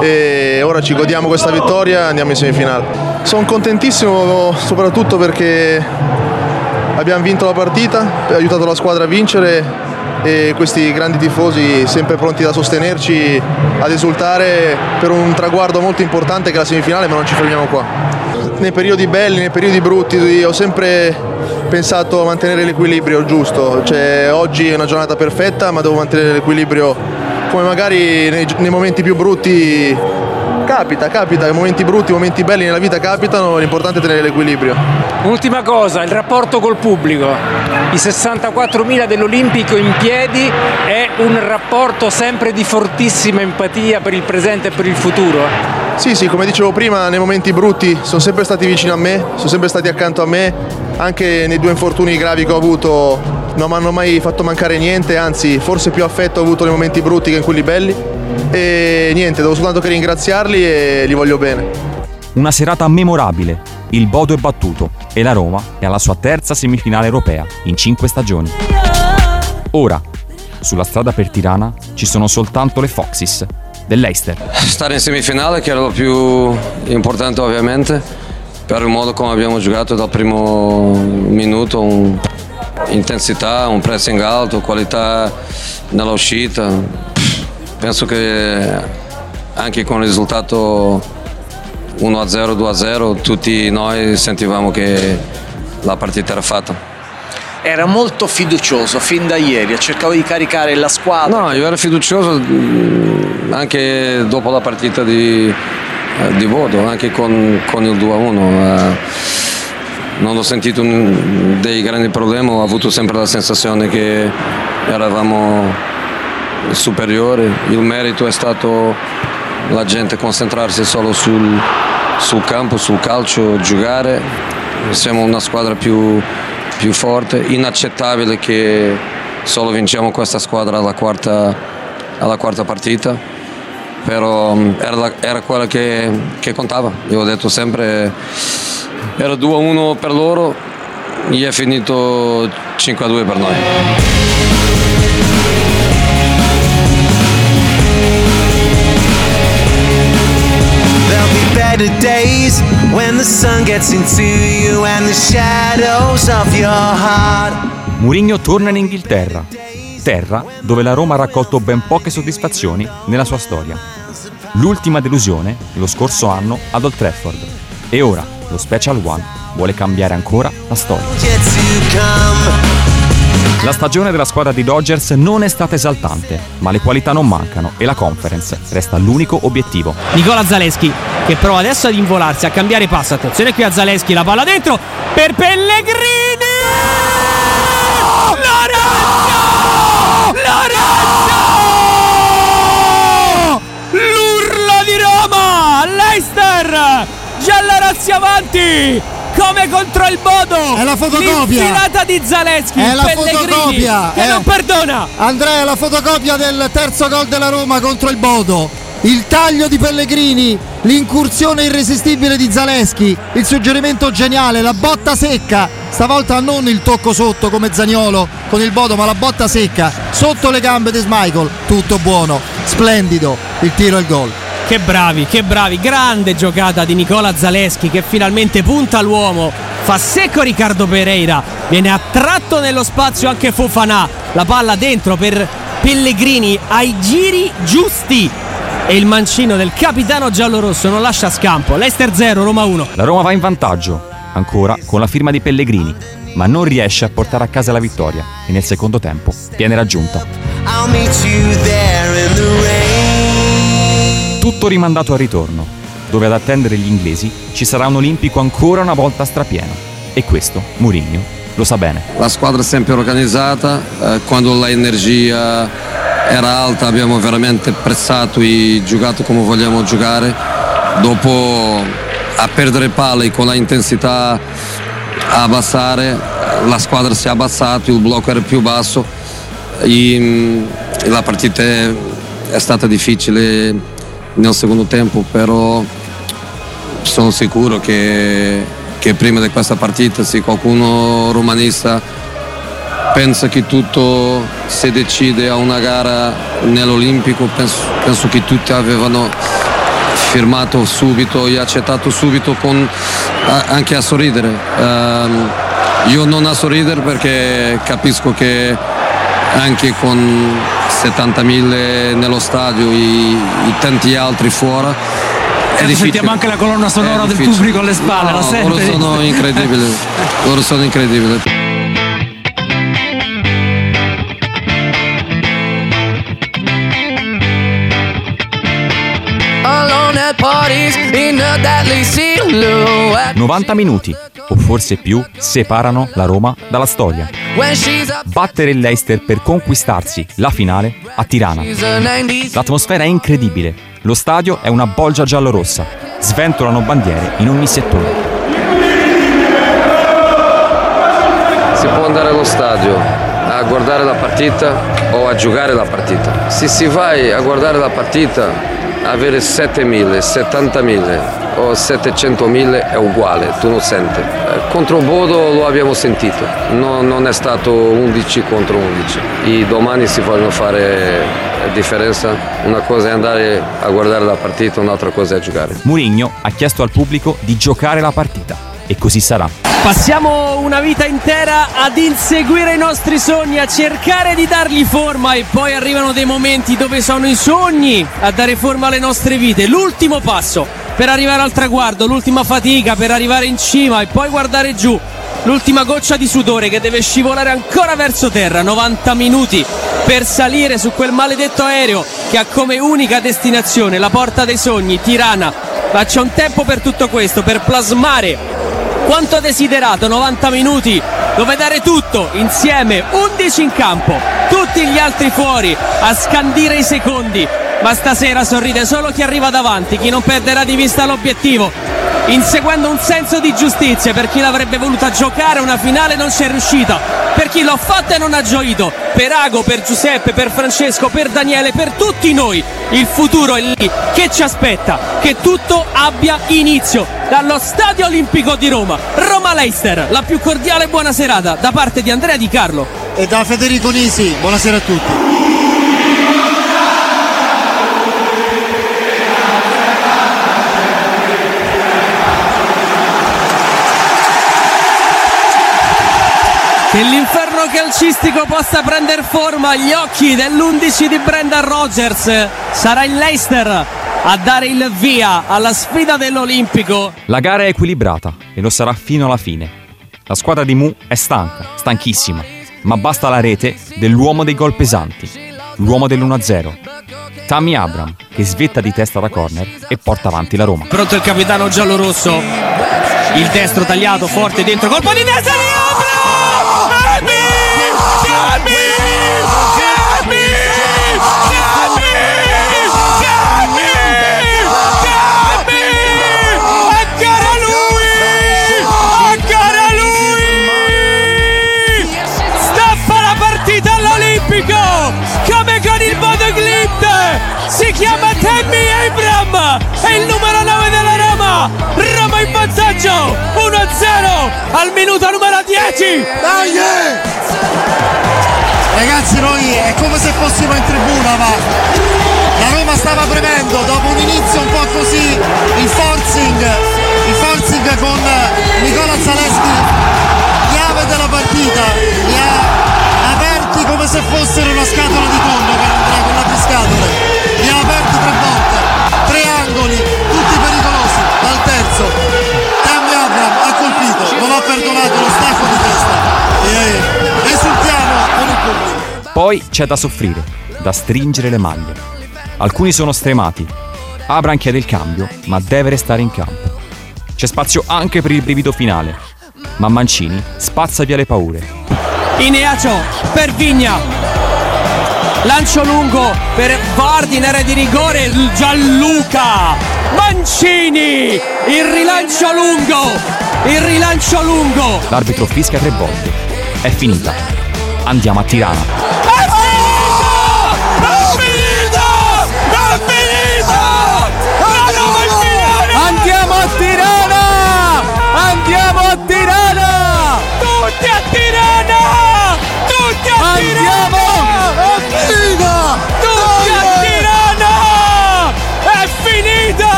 [SPEAKER 9] e ora ci godiamo questa vittoria e andiamo in semifinale. Sono contentissimo soprattutto perché abbiamo vinto la partita, abbiamo aiutato la squadra a vincere e questi grandi tifosi sempre pronti da sostenerci, ad esultare per un traguardo molto importante che è la semifinale, ma non ci fermiamo qua. Nei periodi belli, nei periodi brutti, ho sempre pensato a mantenere l'equilibrio giusto. Cioè, oggi è una giornata perfetta, ma devo mantenere l'equilibrio come magari nei, nei momenti più brutti capita, capita, momenti brutti, momenti belli nella vita capitano, l'importante è tenere l'equilibrio.
[SPEAKER 10] Ultima cosa, il rapporto col pubblico. I 64.000 dell'Olimpico in piedi è un rapporto sempre di fortissima empatia per il presente e per il futuro.
[SPEAKER 9] Sì, sì, come dicevo prima, nei momenti brutti sono sempre stati vicini a me, sono sempre stati accanto a me, anche nei due infortuni gravi che ho avuto non mi hanno mai fatto mancare niente, anzi forse più affetto ho avuto nei momenti brutti che in quelli belli e niente, devo soltanto che ringraziarli e li voglio bene.
[SPEAKER 1] Una serata memorabile. Il Bodo è battuto e la Roma è alla sua terza semifinale europea in cinque stagioni. Ora, sulla strada per Tirana ci sono soltanto le Foxes dell'Eister.
[SPEAKER 4] Stare in semifinale che era lo più importante ovviamente, per il modo come abbiamo giocato dal primo minuto, un- intensità, un pressing alto, qualità nella uscita. Penso che anche con il risultato 1-0, 2-0 tutti noi sentivamo che la partita era fatta.
[SPEAKER 7] Era molto fiducioso fin da ieri, cercava di caricare la squadra.
[SPEAKER 4] No, io ero fiducioso mm, anche dopo la partita di, eh, di Bodo, anche con, con il 2-1. eh, non ho sentito dei grandi problemi, ho avuto sempre la sensazione che eravamo superiori. Il merito è stato la gente concentrarsi solo sul, sul campo, sul calcio, giocare. Siamo una squadra più, più forte, inaccettabile che solo vinciamo questa squadra alla quarta, alla quarta partita, però mm, era, la- era quella che, che contava. Io ho detto sempre, era 2-1 per loro, gli è finito 5-2 per noi.
[SPEAKER 11] There'll be better days when the sun gets into you and the shadows of your heart.
[SPEAKER 1] Mourinho torna in Inghilterra. terra dove la Roma ha raccolto ben poche soddisfazioni nella sua storia. L'ultima delusione lo scorso anno ad Old Trafford e ora lo Special One vuole cambiare ancora la storia. La stagione della squadra di Dodgers non è stata esaltante, ma le qualità non mancano e la conference resta l'unico obiettivo.
[SPEAKER 3] Nicola Zaleschi che prova adesso ad involarsi, a cambiare passo. Attenzione qui a Zaleschi, la palla dentro per Pellegrini! Lorenzo! L'urlo di Roma! Leicester! Giallorossi avanti! Come contro il Bodo!
[SPEAKER 2] È la fotocopia!
[SPEAKER 3] L'infilata di Zaleschi!
[SPEAKER 2] È la
[SPEAKER 3] Pellegrini,
[SPEAKER 2] fotocopia!
[SPEAKER 3] Che
[SPEAKER 2] è...
[SPEAKER 3] non perdona!
[SPEAKER 2] Andrea, la fotocopia del terzo gol della Roma contro il Bodo il taglio di Pellegrini, l'incursione irresistibile di Zaleschi, il suggerimento geniale, la botta secca, stavolta non il tocco sotto come Zagnolo con il Bodo, ma la botta secca sotto le gambe di Smichael, tutto buono, splendido il tiro e il gol.
[SPEAKER 3] Che bravi, che bravi, grande giocata di Nicola Zaleschi che finalmente punta l'uomo, fa secco Riccardo Pereira, viene attratto nello spazio anche Fofana, la palla dentro per Pellegrini ai giri giusti. E il mancino del capitano giallorosso non lascia scampo. Leicester 0, Roma 1.
[SPEAKER 1] La Roma va in vantaggio, ancora con la firma di Pellegrini, ma non riesce a portare a casa la vittoria. E nel secondo tempo viene raggiunta. Tutto rimandato al ritorno, dove ad attendere gli inglesi ci sarà un olimpico ancora una volta strapieno. E questo Mourinho lo sa bene.
[SPEAKER 4] La squadra è sempre organizzata, eh, quando l'energia era alta, abbiamo veramente pressato e giocato come vogliamo giocare. Dopo a perdere palle con la intensità a abbassare, la squadra si è abbassato, il blocco era più basso e, e la partita è stata difficile nel secondo tempo, però sono sicuro che, che prima di questa partita se qualcuno romanista pensa che tutto si decide a una gara nell'Olimpico, penso, penso che tutti avevano firmato subito e accettato subito con, anche a sorridere. Um, io non a sorridere perché capisco che anche con 70.000 nello stadio e, e tanti altri fuori è difficile.
[SPEAKER 10] Sentiamo anche la colonna sonora del pubblico alle spalle,
[SPEAKER 4] no,
[SPEAKER 10] la sente?
[SPEAKER 4] Loro sono incredibili, loro sono incredibili.
[SPEAKER 1] parties in a deadly silhouette. 90 minuti, o forse più, separano la Roma dalla storia. Battere il Leicester per conquistarsi la finale a Tirana. L'atmosfera è incredibile. Lo stadio è una bolgia giallorossa. Sventolano bandiere in ogni settore.
[SPEAKER 4] Si può andare allo stadio a guardare la partita o a giocare la partita. Se si va a guardare la partita avere 7.000, 70.000 o 700.000 è uguale, tu lo senti. Eh, contro Bodo lo abbiamo sentito, no, non è stato 11 contro 11. E domani si vogliono fare differenza. Una cosa è andare a guardare la partita, un'altra cosa è giocare.
[SPEAKER 1] Mourinho ha chiesto al pubblico di giocare la partita e così sarà.
[SPEAKER 3] Passiamo una vita intera ad inseguire i nostri sogni, a cercare di dargli forma e poi arrivano dei momenti dove sono i sogni a dare forma alle nostre vite. L'ultimo passo per arrivare al traguardo, l'ultima fatica per arrivare in cima e poi guardare giù. L'ultima goccia di sudore che deve scivolare ancora verso terra, 90 minuti per salire su quel maledetto aereo che ha come unica destinazione la porta dei sogni, Tirana. Ma c'è un tempo per tutto questo, per plasmare quanto desiderato 90 minuti dove dare tutto insieme 11 in campo tutti gli altri fuori a scandire i secondi. Ma stasera sorride solo chi arriva davanti chi non perderà di vista l'obiettivo inseguendo un senso di giustizia. Per chi l'avrebbe voluta giocare una finale non ci è riuscita per chi l'ha fatta e non ha gioito. Per Ago, per Giuseppe, per Francesco, per Daniele, per tutti noi. Il futuro è lì. Che ci aspetta? Che tutto abbia inizio. Dallo Stadio Olimpico di Roma. Roma Leicester. La più cordiale buona serata da parte di Andrea Di Carlo.
[SPEAKER 2] E da Federico Nisi. Buonasera a tutti
[SPEAKER 3] Che l'inferno calcistico possa prendere forma agli occhi dell'11 di Brendan Rogers. Sarà il Leicester a dare il via alla sfida dell'Olimpico.
[SPEAKER 1] La gara è equilibrata e lo sarà fino alla fine. La squadra di Mu è stanca, stanchissima, ma basta la rete dell'uomo dei gol pesanti, l'uomo dell'1-0. Tammy Abram, che svetta di testa da corner e porta avanti la Roma.
[SPEAKER 3] Pronto il capitano giallorosso. Il destro tagliato forte dentro, colpo di testa al minuto numero 10!
[SPEAKER 2] Dai! Ragazzi, noi è come se fossimo in tribuna, ma la Roma stava premendo dopo un inizio un po' così, il forcing, il forcing con Nicola Zaleschi, chiave della partita, li ha aperti come se fossero una scatola di tonno per Andrea con l'apriscatole, li ha aperti tre volte,
[SPEAKER 1] Poi c'è da soffrire, da stringere le maglie. Alcuni sono stremati. Abram chiede il cambio, ma deve restare in campo. C'è spazio anche per il brivido finale, ma Mancini spazza via le paure.
[SPEAKER 3] Ineacio per Vigna. Lancio lungo per Vardi in area di rigore. il Gianluca. Mancini. Il rilancio lungo. Il rilancio lungo.
[SPEAKER 1] L'arbitro fischia tre volte. È finita. Andiamo a Tirana.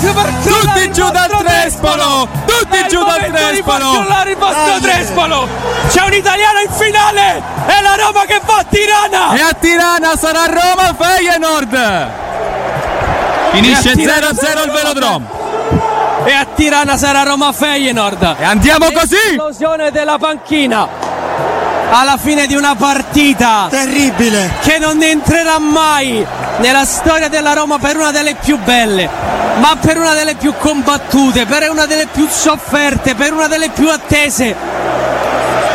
[SPEAKER 3] Tutti
[SPEAKER 10] giù dal Trespolo! Tutti giù dal Trespolo!
[SPEAKER 3] il vostro Trespolo! C'è un italiano in finale! È la Roma che va a Tirana!
[SPEAKER 10] E a Tirana sarà Roma Feyenoord! Finisce
[SPEAKER 3] E a Tirana
[SPEAKER 10] 0-0 il velodromo!
[SPEAKER 3] E a Tirana sarà Roma Feyenoord!
[SPEAKER 10] E andiamo così!
[SPEAKER 3] Esplosione della panchina! Alla fine di una partita
[SPEAKER 2] Terribile!
[SPEAKER 3] che non entrerà mai nella storia della Roma per una delle più belle, ma per una delle più combattute, per una delle più sofferte, per una delle più attese.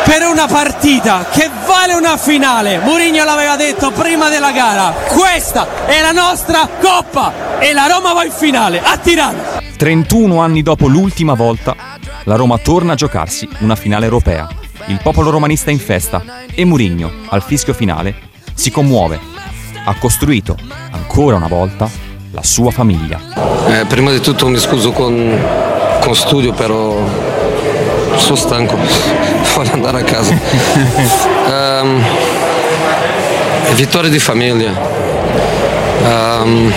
[SPEAKER 3] Per una partita che vale una finale, Mourinho l'aveva detto prima della gara, questa è la nostra coppa e la Roma va in finale a Tirana.
[SPEAKER 1] 31 anni dopo l'ultima volta, la Roma torna a giocarsi una finale europea. Il popolo romanista è in festa e Mourinho, al fischio finale, si commuove. Ha costruito, ancora una volta, la sua famiglia.
[SPEAKER 4] Eh, prima di tutto mi scuso con, con studio, però sono stanco, (laughs) voglio andare a casa. (laughs) Ehm, vittoria di famiglia, Ehm,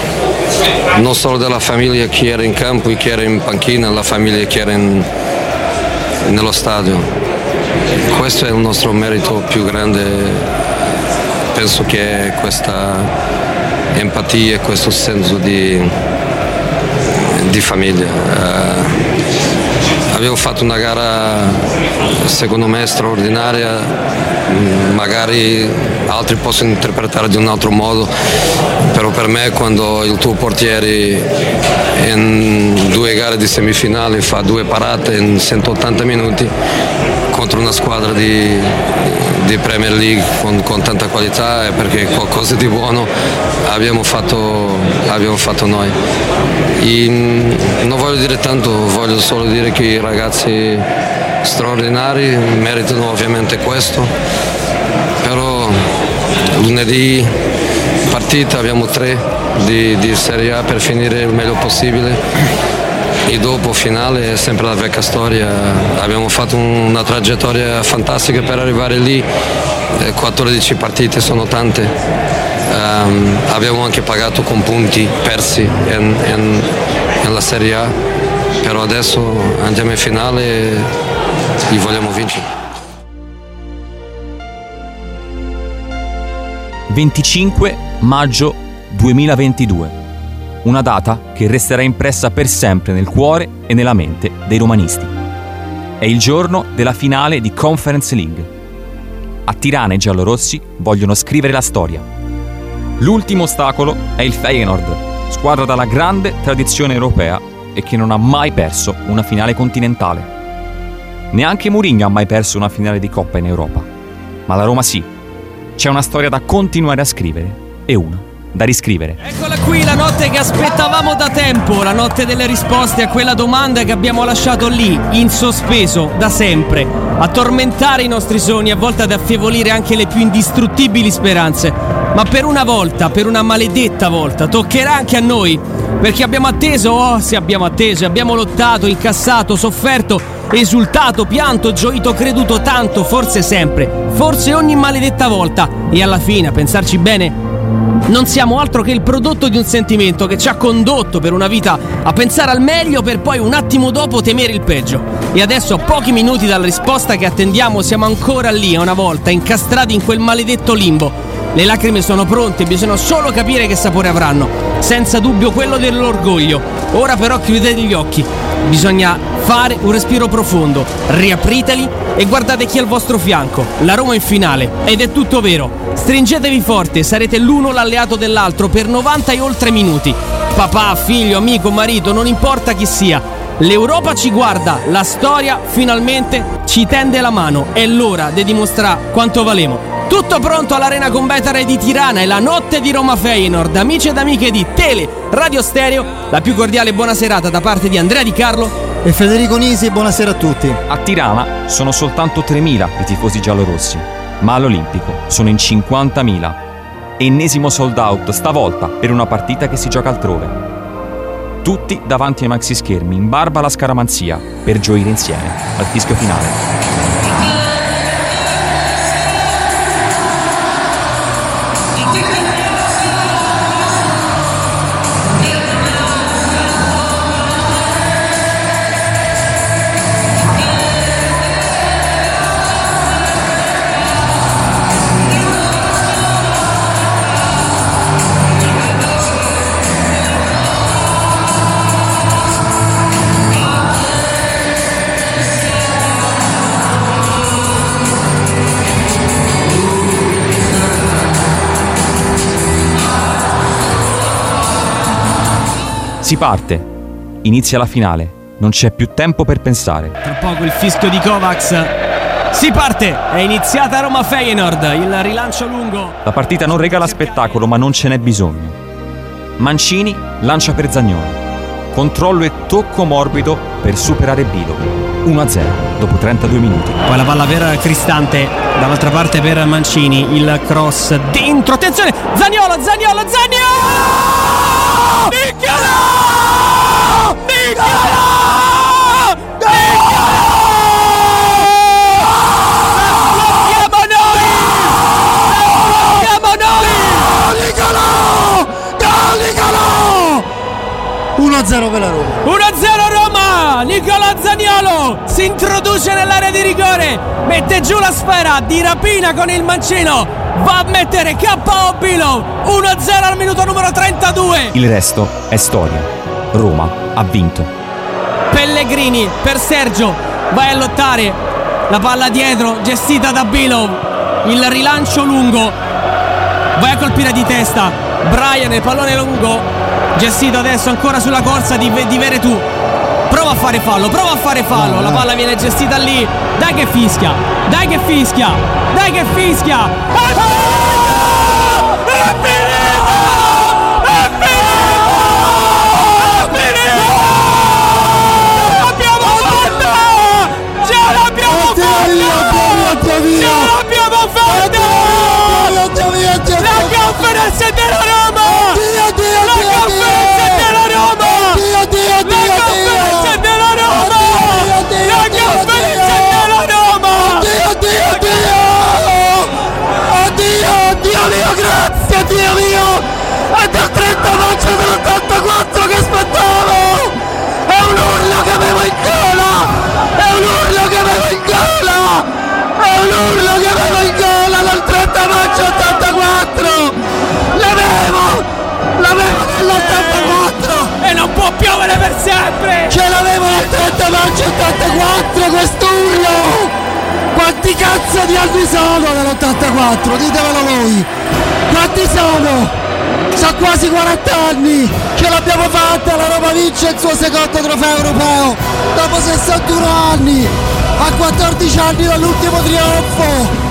[SPEAKER 4] non solo della famiglia che era in campo e che era in panchina, la famiglia che era in- nello stadio. Questo è il nostro merito più grande, penso che questa empatia, questo senso di, di famiglia. Eh, Avevo fatto una gara secondo me straordinaria, magari altri possono interpretare di un altro modo, però per me quando il tuo portiere in due gare di semifinale fa due parate in 180 minuti contro una squadra di, di Premier League con, con tanta qualità è perché qualcosa di buono abbiamo fatto, abbiamo fatto noi. Mm, non voglio dire tanto, voglio solo dire che i ragazzi straordinari meritano ovviamente questo, però lunedì partita abbiamo tre di, di Serie A per finire il meglio possibile e dopo finale è sempre la vecchia storia, abbiamo fatto una traghettoria fantastica per arrivare lì, Eh, 14 partite sono tante, Ehm, abbiamo anche pagato con punti persi in, in- nella Serie A però adesso andiamo in finale e vogliamo vincere.
[SPEAKER 1] 25 maggio 2022. Una data che resterà impressa per sempre nel cuore e nella mente dei romanisti. È il giorno della finale di Conference League. A Tirana i giallorossi vogliono scrivere la storia. L'ultimo ostacolo è il Feyenoord, squadra dalla grande tradizione europea e che non ha mai perso una finale continentale. Neanche Mourinho ha mai perso una finale di Coppa in Europa. Ma la Roma sì. C'è una storia da continuare a scrivere e una da riscrivere.
[SPEAKER 3] Eccola qui la notte che aspettavamo da tempo, la notte delle risposte a quella domanda che abbiamo lasciato lì, in sospeso, da sempre, a tormentare i nostri sogni, a volte ad affievolire anche le più indistruttibili speranze. Ma per una volta, per una maledetta volta, toccherà anche a noi, perché abbiamo atteso, oh se abbiamo atteso, abbiamo lottato, incassato, sofferto, esultato, pianto, gioito, creduto tanto, forse sempre, forse ogni maledetta volta. E alla fine, a pensarci bene, non siamo altro che il prodotto di un sentimento che ci ha condotto per una vita a pensare al meglio per poi un attimo dopo temere il peggio. E adesso a pochi minuti dalla risposta che attendiamo siamo ancora lì a una volta, incastrati in quel maledetto limbo. Le lacrime sono pronte, bisogna solo capire che sapore avranno. Senza dubbio quello dell'orgoglio. Ora però chiudete gli occhi. Bisogna fare un respiro profondo, riapriteli e guardate chi è al vostro fianco. La Roma in finale. Ed è tutto vero. Stringetevi forte, sarete l'uno l'alleato dell'altro per 90 e oltre minuti. Papà, figlio, amico, marito, non importa chi sia. L'Europa ci guarda, la storia finalmente ci tende la mano. È l'ora di dimostrare quanto valemo. Tutto pronto all'Arena Combattere di Tirana e la notte di Roma Feyenoord. Amici ed amiche di Tele Radio Stereo, la più cordiale buona serata da parte di Andrea Di Carlo
[SPEAKER 2] e Federico Nisi, buonasera a tutti.
[SPEAKER 1] A Tirana sono soltanto 3.000 i tifosi giallorossi, ma all'Olimpico sono in 50.000. Ennesimo sold out, stavolta per una partita che si gioca altrove. Tutti davanti ai maxi schermi, in barba alla scaramanzia, per gioire insieme al fischio finale. Si parte, inizia la finale, non c'è più tempo per pensare.
[SPEAKER 3] Tra poco il fischio di Kovacs. Si parte! È iniziata Roma Feyenoord, il rilancio lungo.
[SPEAKER 1] La partita non regala spettacolo, ma non ce n'è bisogno. Mancini lancia per Zagnolo. Controllo e tocco morbido per superare Bilo. 1-0 dopo 32 minuti.
[SPEAKER 3] Poi la palla per Cristante, dall'altra parte per Mancini, il cross dentro, attenzione! Zagnolo, Zagnolo, Zagnolo! Nicola! Nicola! Siamo noi! Siamo noi!
[SPEAKER 2] Nicolò! Gol Nicolò! 1-0 per la Roma.
[SPEAKER 3] 1-0 Nicola Zaniolo si introduce nell'area di rigore, mette giù la sfera di rapina con il mancino, va a mettere KO Bilo 1-0 al minuto numero 32.
[SPEAKER 1] Il resto è storia. Roma ha vinto.
[SPEAKER 3] Pellegrini per Sergio, vai a lottare, la palla dietro, gestita da Bilo, il rilancio lungo, vai a colpire di testa, Brian il pallone lungo, gestito adesso ancora sulla corsa di, di Veretù. Prova a fare fallo, prova a fare fallo. La palla viene gestita lì. Dai che fischia, dai che fischia, dai che fischia. È
[SPEAKER 2] vince il suo secondo trofeo europeo! Dopo 61 anni! A 14 anni dall'ultimo trionfo!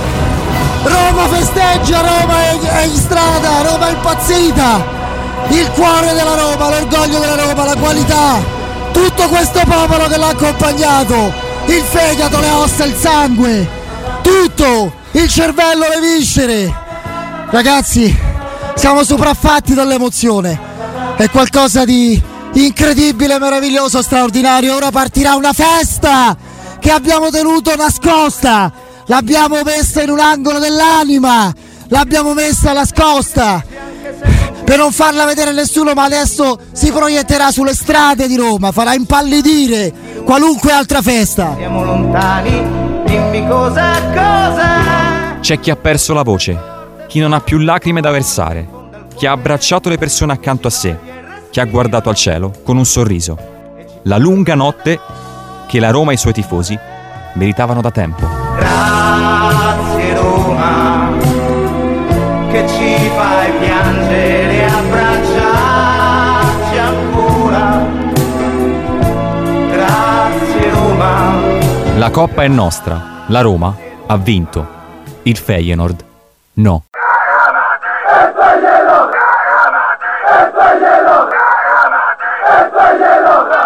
[SPEAKER 2] Roma festeggia, Roma è, in strada, Roma è impazzita! Il cuore della Roma, l'orgoglio della Roma, la qualità! Tutto questo popolo che l'ha accompagnato! Il fegato, le ossa, il sangue! Tutto! Il cervello, le viscere! Ragazzi, siamo sopraffatti dall'emozione. È qualcosa di incredibile, meraviglioso, straordinario. Ora partirà una festa che abbiamo tenuto nascosta. L'abbiamo messa in un angolo dell'anima. L'abbiamo messa nascosta per non farla vedere a nessuno, ma adesso si proietterà sulle strade di Roma, farà impallidire qualunque altra festa.
[SPEAKER 11] Siamo lontani, dimmi cosa, cosa.
[SPEAKER 1] C'è chi ha perso la voce, chi non ha più lacrime da versare, chi ha abbracciato le persone accanto a sé, chi ha guardato al cielo con un sorriso. La lunga notte che la Roma e i suoi tifosi meritavano da tempo.
[SPEAKER 11] Grazie Roma, che ci fai piangere, abbracciarci ancora. Grazie Roma.
[SPEAKER 1] La coppa è nostra, la Roma ha vinto, il Feyenoord no.
[SPEAKER 8] ¡Cayeron!